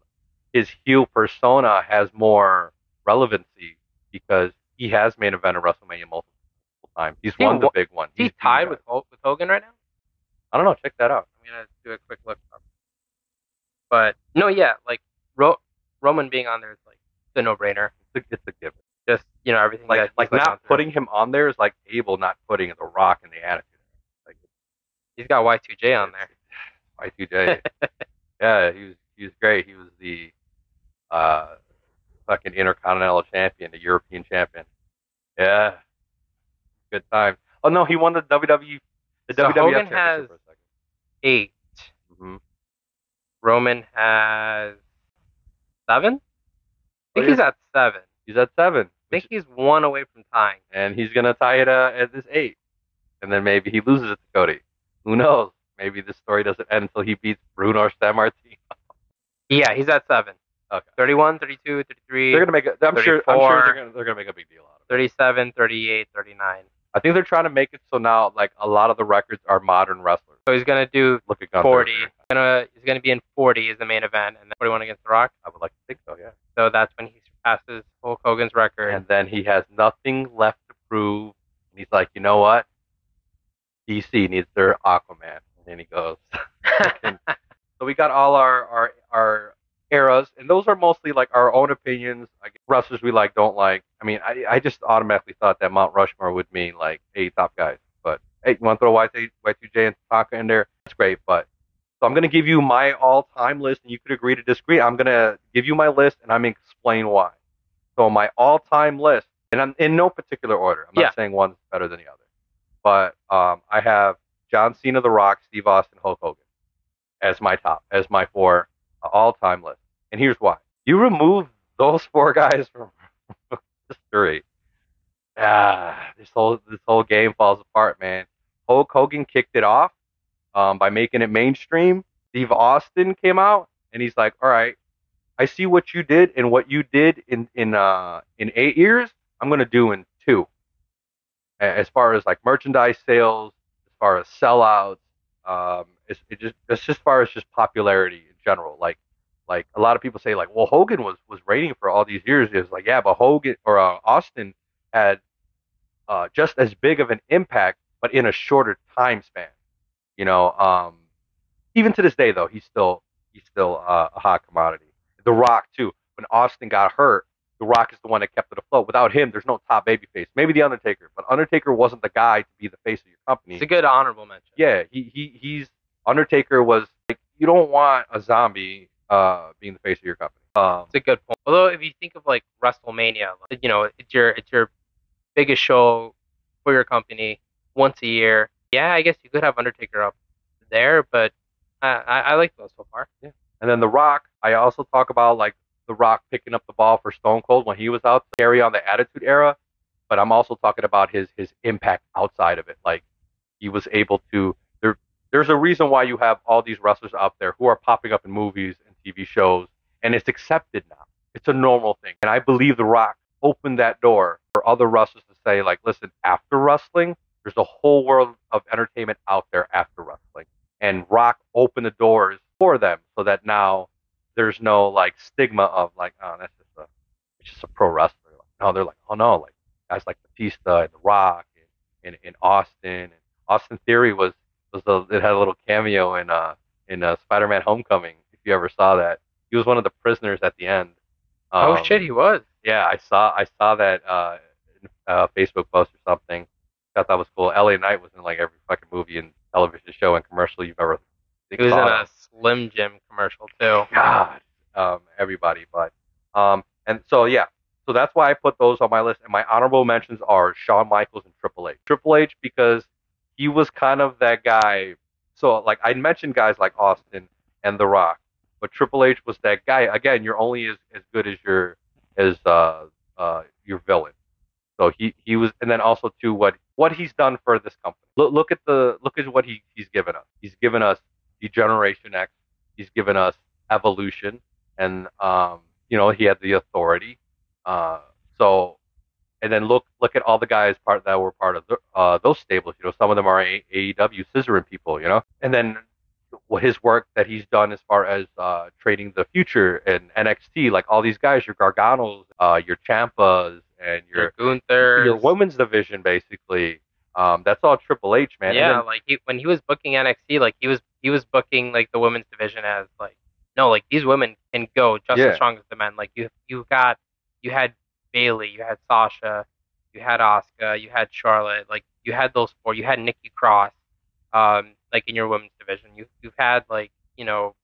his heel persona has more relevancy because he has main evented WrestleMania multiple times. He's
He
won the big one. He's-
tied with with Hogan right now?
I don't know. Check that out.
I'm gonna do a quick look up. But no, yeah, like Ro- Roman being on there is like the no-brainer.
It's a, it's a given.
Just you know everything
Like
that
like not putting him on there is like Abel not putting the Rock in the Attitude. Like
He's got Y2J on there.
Y2J. yeah, he was he was great. He was the uh fucking Intercontinental Champion, the European Champion. Yeah, good time. Oh no, he won the WWE the
So
WWF
Hogan
championship
has-
for a second.
Eight.
hmm
Roman has seven. I think
Oh,
he's at seven.
He's at seven,
I think he's one away from tying.
and he's gonna tie it uh, at this eight, and then maybe he loses it to Cody. Who knows? Maybe this story doesn't end until he beats Bruno Sammartino.
Yeah, he's at seven.
Okay.
31, 32, 33,
They're gonna make. A, I'm sure. I'm sure they're gonna, they're gonna make a big deal out of it.
37, 38, 39.
I think they're trying to make it so now, like a lot of the records are modern wrestlers.
So he's gonna do
Look at Gunther.
40. Gonna he's gonna be in 40 is the main event, and then 41 against The Rock.
I would like to think so, yeah.
So that's when he surpasses Hulk Hogan's record.
And then he has nothing left to prove. And he's like, you know what? DC needs their Aquaman. And he goes. so we got all our, our our eras, and those are mostly like our own opinions. Like wrestlers we like, don't like. I mean, I I just automatically thought that Mount Rushmore would mean like eight top guys. But hey, you want to throw Y2, Y2J and Taka in there? That's great. But so I'm gonna give you my all-time list, and you could agree to disagree. I'm gonna give you my list, and I'm gonna explain why. So my all-time list, and I'm in no particular order. I'm not
Yeah.
saying one's better than the other, but um, I have John Cena, The Rock, Steve Austin, Hulk Hogan as my top, as my four uh, all-time list. And here's why: you remove those four guys from history, ah, this whole this whole game falls apart, man. Hulk Hogan kicked it off um, by making it mainstream. Steve Austin came out and he's like, "All right, I see what you did, and what you did in in uh, in eight years, I'm gonna do in two. As far as like merchandise sales, far as sellouts, um, it's it just it's just far as just popularity in general. Like like a lot of people say like, well, Hogan was was reigning for all these years. It's like yeah, but Hogan or uh, Austin had uh, just as big of an impact, but in a shorter time span. You know, um, even to this day though, he's still he's still uh, a hot commodity. The Rock too. When Austin got hurt, The Rock is the one that kept it afloat. Without him, there's no top babyface. Maybe the Undertaker, but Undertaker wasn't the guy to be the face of your company.
It's a good honorable mention.
Yeah, he, he he's Undertaker was like you don't want a zombie uh being the face of your company. Um,
It's a good point. Although if you think of like WrestleMania, like, you know, it's your it's your biggest show for your company once a year. Yeah, I guess you could have Undertaker up there, but I I, I like those so far. Yeah.
And then The Rock, I also talk about like The Rock picking up the ball for Stone Cold when he was out carry on the Attitude Era. But I'm also talking about his his impact outside of it. Like he was able to. There, there's a reason why you have all these wrestlers out there who are popping up in movies and TV shows, and it's accepted now. It's a normal thing, and I believe The Rock opened that door for other wrestlers to say, like, listen, after wrestling, there's a whole world of entertainment out there after wrestling and Rock opened the doors for them so that now there's no like stigma of like oh that's just a it's just a pro wrestler. Like, no, they're like oh no like guys like Batista and The Rock and, and, and Austin and Austin Theory was was a, it had a little cameo in uh in uh, Spider-Man Homecoming if you ever saw that he was one of the prisoners at the end.
oh
Um,
shit, he was.
yeah, I saw I saw that uh, in a Facebook post or something. Thought that was cool. LA Knight was in like every fucking movie and television show and commercial you've ever.
He was in a. Slim Jim commercial too.
God, um, everybody, but um, and so yeah, so that's why I put those on my list. And my honorable mentions are Shawn Michaels and Triple H. Triple H because he was kind of that guy. So like I mentioned guys like Austin and The Rock, but Triple H was that guy. Again, you're only as, as good as your as uh, uh, your villain. So he, he was, and then also too what what he's done for this company. Look look at the look at what he, he's given us. He's given us Degeneration X. He's given us Evolution, and um, you know he had the authority. Uh, so, and then look look at all the guys part that were part of the, uh, those stables. You know, some of them are A- AEW scissoring people. You know, and then his work that he's done as far as uh, trading the future and NXT, like all these guys, your Garganos, uh, your Ciampas, and your
Your Gunther.
your women's division, basically. Um, that's all Triple H, man.
Yeah,
then-
like he, when he was booking NXT, like he was he was booking like the women's division as like no, like these women can go just
Yeah.
as strong as the men. Like you you got you had Bayley, you had Sasha, you had Oscar, you had Charlotte, like you had those four. You had Nikki Cross, um, like in your women's division. You you've had like you know,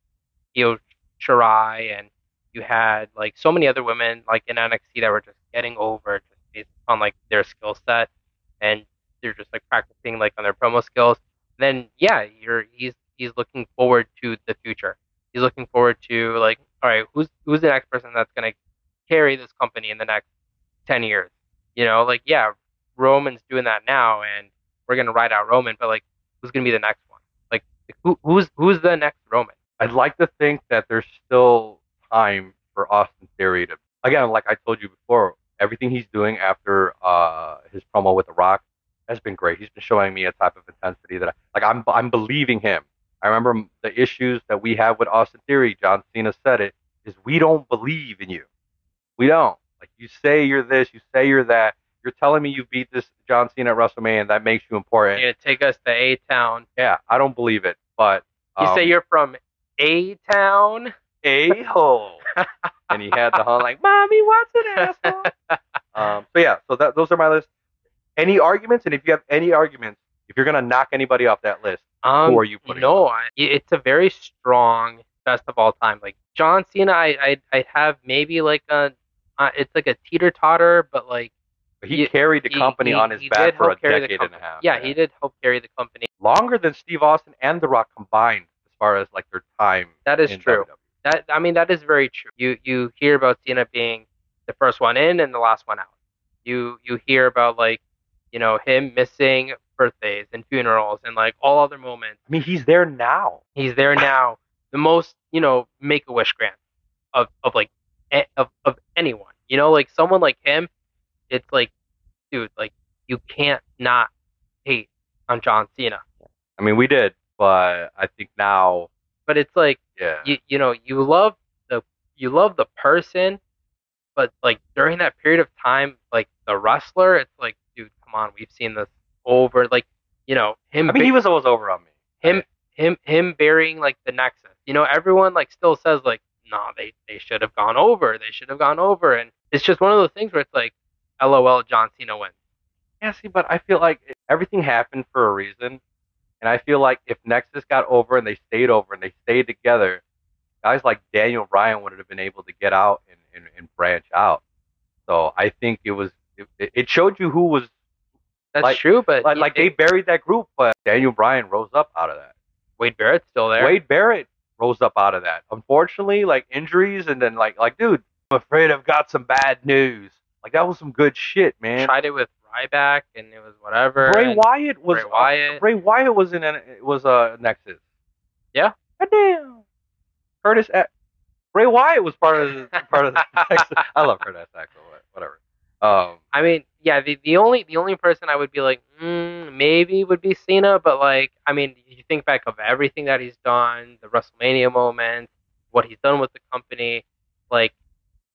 Io Shirai, and you had like so many other women like in NXT that were just getting over just based on like their skill set, and they're just like practicing like on their promo skills. Then yeah, you're he's he's looking forward to the future. He's looking forward to like, all right, who's who's the next person that's gonna carry this company in the next ten years? You know, like yeah, Roman's doing that now, and we're gonna ride out Roman, but like, who's gonna be the next one? Like, who who's who's the next Roman?
I'd like to think that there's still time for Austin Theory to again, like I told you before, everything he's doing after uh, his promo with The Rock has been great. He's been showing me a type of intensity that I, like I'm I'm believing him. I remember the issues that we have with Austin Theory. John Cena said it is we don't believe in you. We don't. Like you say you're this, you say you're that. You're telling me you beat this John Cena at WrestleMania and that makes you important.
You're gonna take us to A Town.
Yeah, I don't believe it. But
You
um,
say you're from A Town.
a hole. and he had the whole like, "Mommy, what's an asshole?" um, so yeah, so that those are my list. Any arguments? And if you have any arguments, if you're gonna knock anybody off that list,
Um,
who are you putting?
No, I, it's a very strong best of all time. Like John Cena, I I I'd have maybe like a, uh, it's like a teeter totter, but like
he,
he-
carried the company
he-
on his back for a decade and a half.
Yeah, he did help carry the company.
longer than Steve Austin and The Rock combined as far as like their time.
That is true.
WWE.
That I mean that is very true. You you hear about Cena being the first one in and the last one out. You you hear about like you know him missing birthdays and funerals and like all other moments.
I mean, he's there now.
He's there now. The most, you know, make a wish grant of, of like of of anyone. You know, like someone like him, it's like, dude, like you can't not hate on John Cena.
I mean, we did, but I think now,
But it's like
yeah,
you you know, you love the you love the person, but like during that period of time, like the wrestler, it's like, dude, come on, we've seen this over. Like, you know, him
I mean,
ba-
he was always over on me.
him him him burying like the nexus. You know, everyone like still says like, no, they they should have gone over. They should have gone over, and it's just one of those things where it's like, LOL, John Cena wins.
Yeah, see, but I feel like everything happened for a reason, and I feel like if Nexus got over and they stayed over and they stayed together, guys like Daniel Bryan would have been able to get out and, and, and branch out. So I think it was it, it showed you who was
That's
Like-
true, but
like, like they buried that group, but Daniel Bryan rose up out of that.
Wade Barrett's still there.
Wade Barrett rose up out of that. Unfortunately, like injuries and then like like dude, I'm afraid I've got some bad news. Like that was some good shit, man.
tried it with Ryback, and it was whatever.
Bray Wyatt was
Bray Wyatt.
Uh, Bray Wyatt was in an, was a Nexus.
Yeah.
Goddamn. Curtis. A- Bray Wyatt was part of the, part of the Nexus. I love Curtis Axel. but Whatever. Um.
I mean, yeah, the, the only the only person I would be like, mm, maybe would be Cena, but like, I mean, you think back of everything that he's done, the WrestleMania moment, what he's done with the company, like,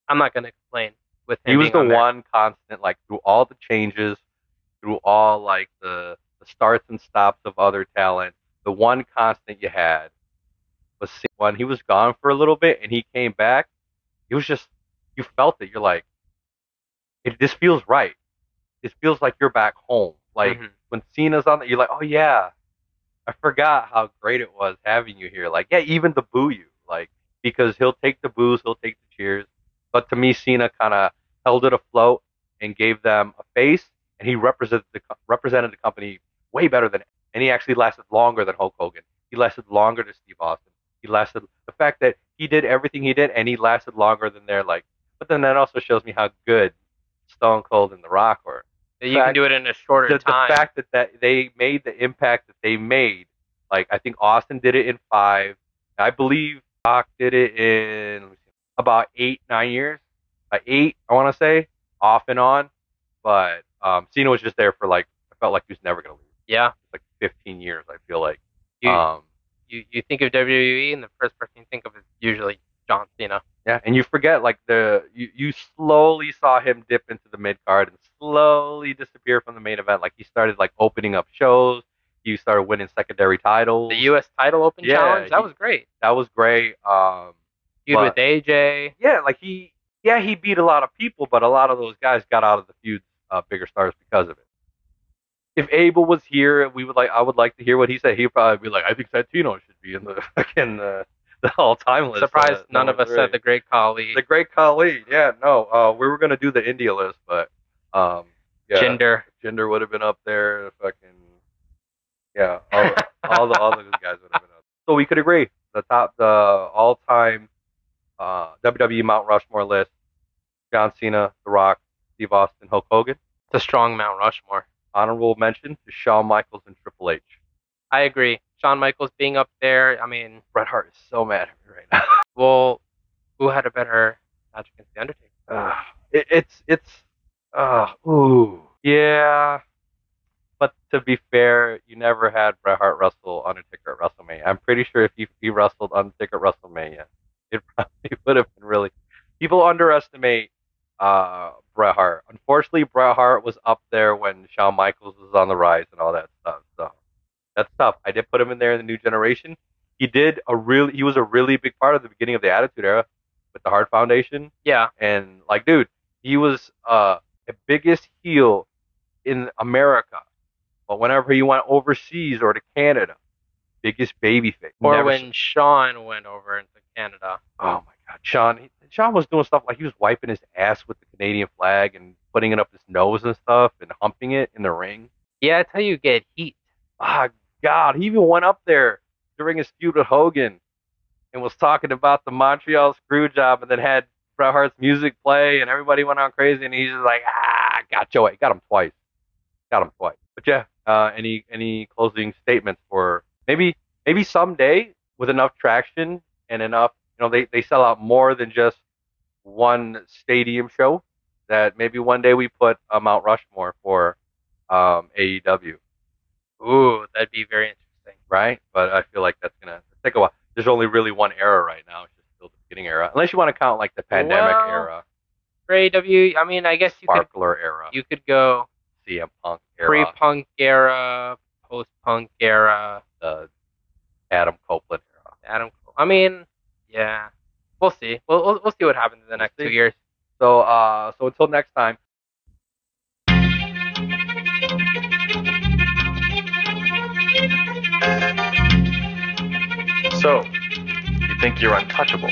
I'm not gonna complain with him.
He was the
on
one constant, like through all the changes, through all like the, the starts and stops of other talent. The one constant you had was Cena. when he was gone for a little bit and he came back. He was just you felt it. You're like, it, this feels right. This feels like you're back home. Like
Mhm.
when Cena's on, there, you're like, oh yeah, I forgot how great it was having you here. Like yeah, even to boo you, like because he'll take the boos, he'll take the cheers. But to me, Cena kind of held it afloat and gave them a face, and he represented the represented the company way better than and he actually lasted longer than Hulk Hogan. He lasted longer than Steve Austin. He lasted the fact that he did everything he did, and he lasted longer than they're like. But then that also shows me how good Stone Cold and The Rock were.
You can do it in a shorter
The, the fact that, that they made the impact that they made, like I think Austin did it in five. I believe Rock did it in let me see, about eight, nine years. Uh, eight, I want to say, off and on. But um, Cena was just there for like, I felt like he was never gonna leave.
yeah.
Like 15 years, I feel like.
You,
um,
you you think of WWE, and the first person you think of is usually John Cena.
Yeah, and you forget like the you, you slowly saw him dip into the mid card and slowly disappear from the main event. Like he started like opening up shows. He started winning secondary titles.
The U.S. title open
Yeah,
challenge that
he-
was great.
that was great. Um,
Feud with AJ.
yeah, like he yeah he beat a lot of people, but a lot of those guys got out of the feuds uh, bigger stars because of it. If Abel was here, we would like I would like to hear what he said. He'd probably be like, I think Santino should be in the fucking uh, the all time list.
Surprised
Uh,
none of us
one's
said the Great Khali.
The Great Khali. Yeah, no, uh, we were gonna do the India list, but um, yeah,
Jinder.
Jinder would have been up there. Fucking yeah, all, the- all the all the good guys would have been up. So we could agree the top, the all-time uh, WWE Mount Rushmore list: John Cena, The Rock, Steve Austin, Hulk Hogan.
It's a strong Mount Rushmore.
Honorable mention to Shawn Michaels and Triple H.
I agree. Shawn Michaels being up there. I mean,
Bret Hart is so mad at me right now.
well, who had a better match against the Undertaker?
Uh, it, it's it's uh ooh yeah. But to be fair, you never had Bret Hart wrestle Undertaker at WrestleMania. I'm pretty sure if he, he wrestled Undertaker at WrestleMania, it probably would have been really. People underestimate uh, Bret Hart. Unfortunately, Bret Hart was up there when Shawn Michaels was on the rise and all that that's tough. I did put him in there in the new generation. He did a really. He was a really big part of the beginning of the Attitude Era with the Hart Foundation.
Yeah,
And like, dude, he was uh the biggest heel in America. But whenever he went overseas or to Canada, biggest babyface.
or
Never
when Shawn went over into Canada.
Oh my God, Shawn! he- Shawn was doing stuff like he was wiping his ass with the Canadian flag and putting it up his nose and stuff and humping it in the ring.
Yeah, that's how you get heat.
Ah, God, he even went up there during his feud with Hogan and was talking about the Montreal screw job and then had Bret Hart's music play and everybody went on crazy and he's just like, ah, got Joe, got him twice, got him twice. But yeah, uh, any any closing statements for maybe maybe someday with enough traction and enough, you know, they they sell out more than just one stadium show. That maybe one day we put a Mount Rushmore for um, AEW
Ooh, that'd be very interesting.
right? But I feel like that's gonna take a while. There's only really one era right now. It's just still the beginning era, unless you want to count like the pandemic
Well,
era,
For AW, I mean, I guess you could
Sparkler era,
you could go
CM Punk era,
pre-punk era, post-punk era,
the Adam Copeland era.
Adam. I mean, yeah, we'll see. We'll we'll, we'll see what happens in the
We'll
next
see.
two years.
So, uh, so until next time.
So, you think you're untouchable?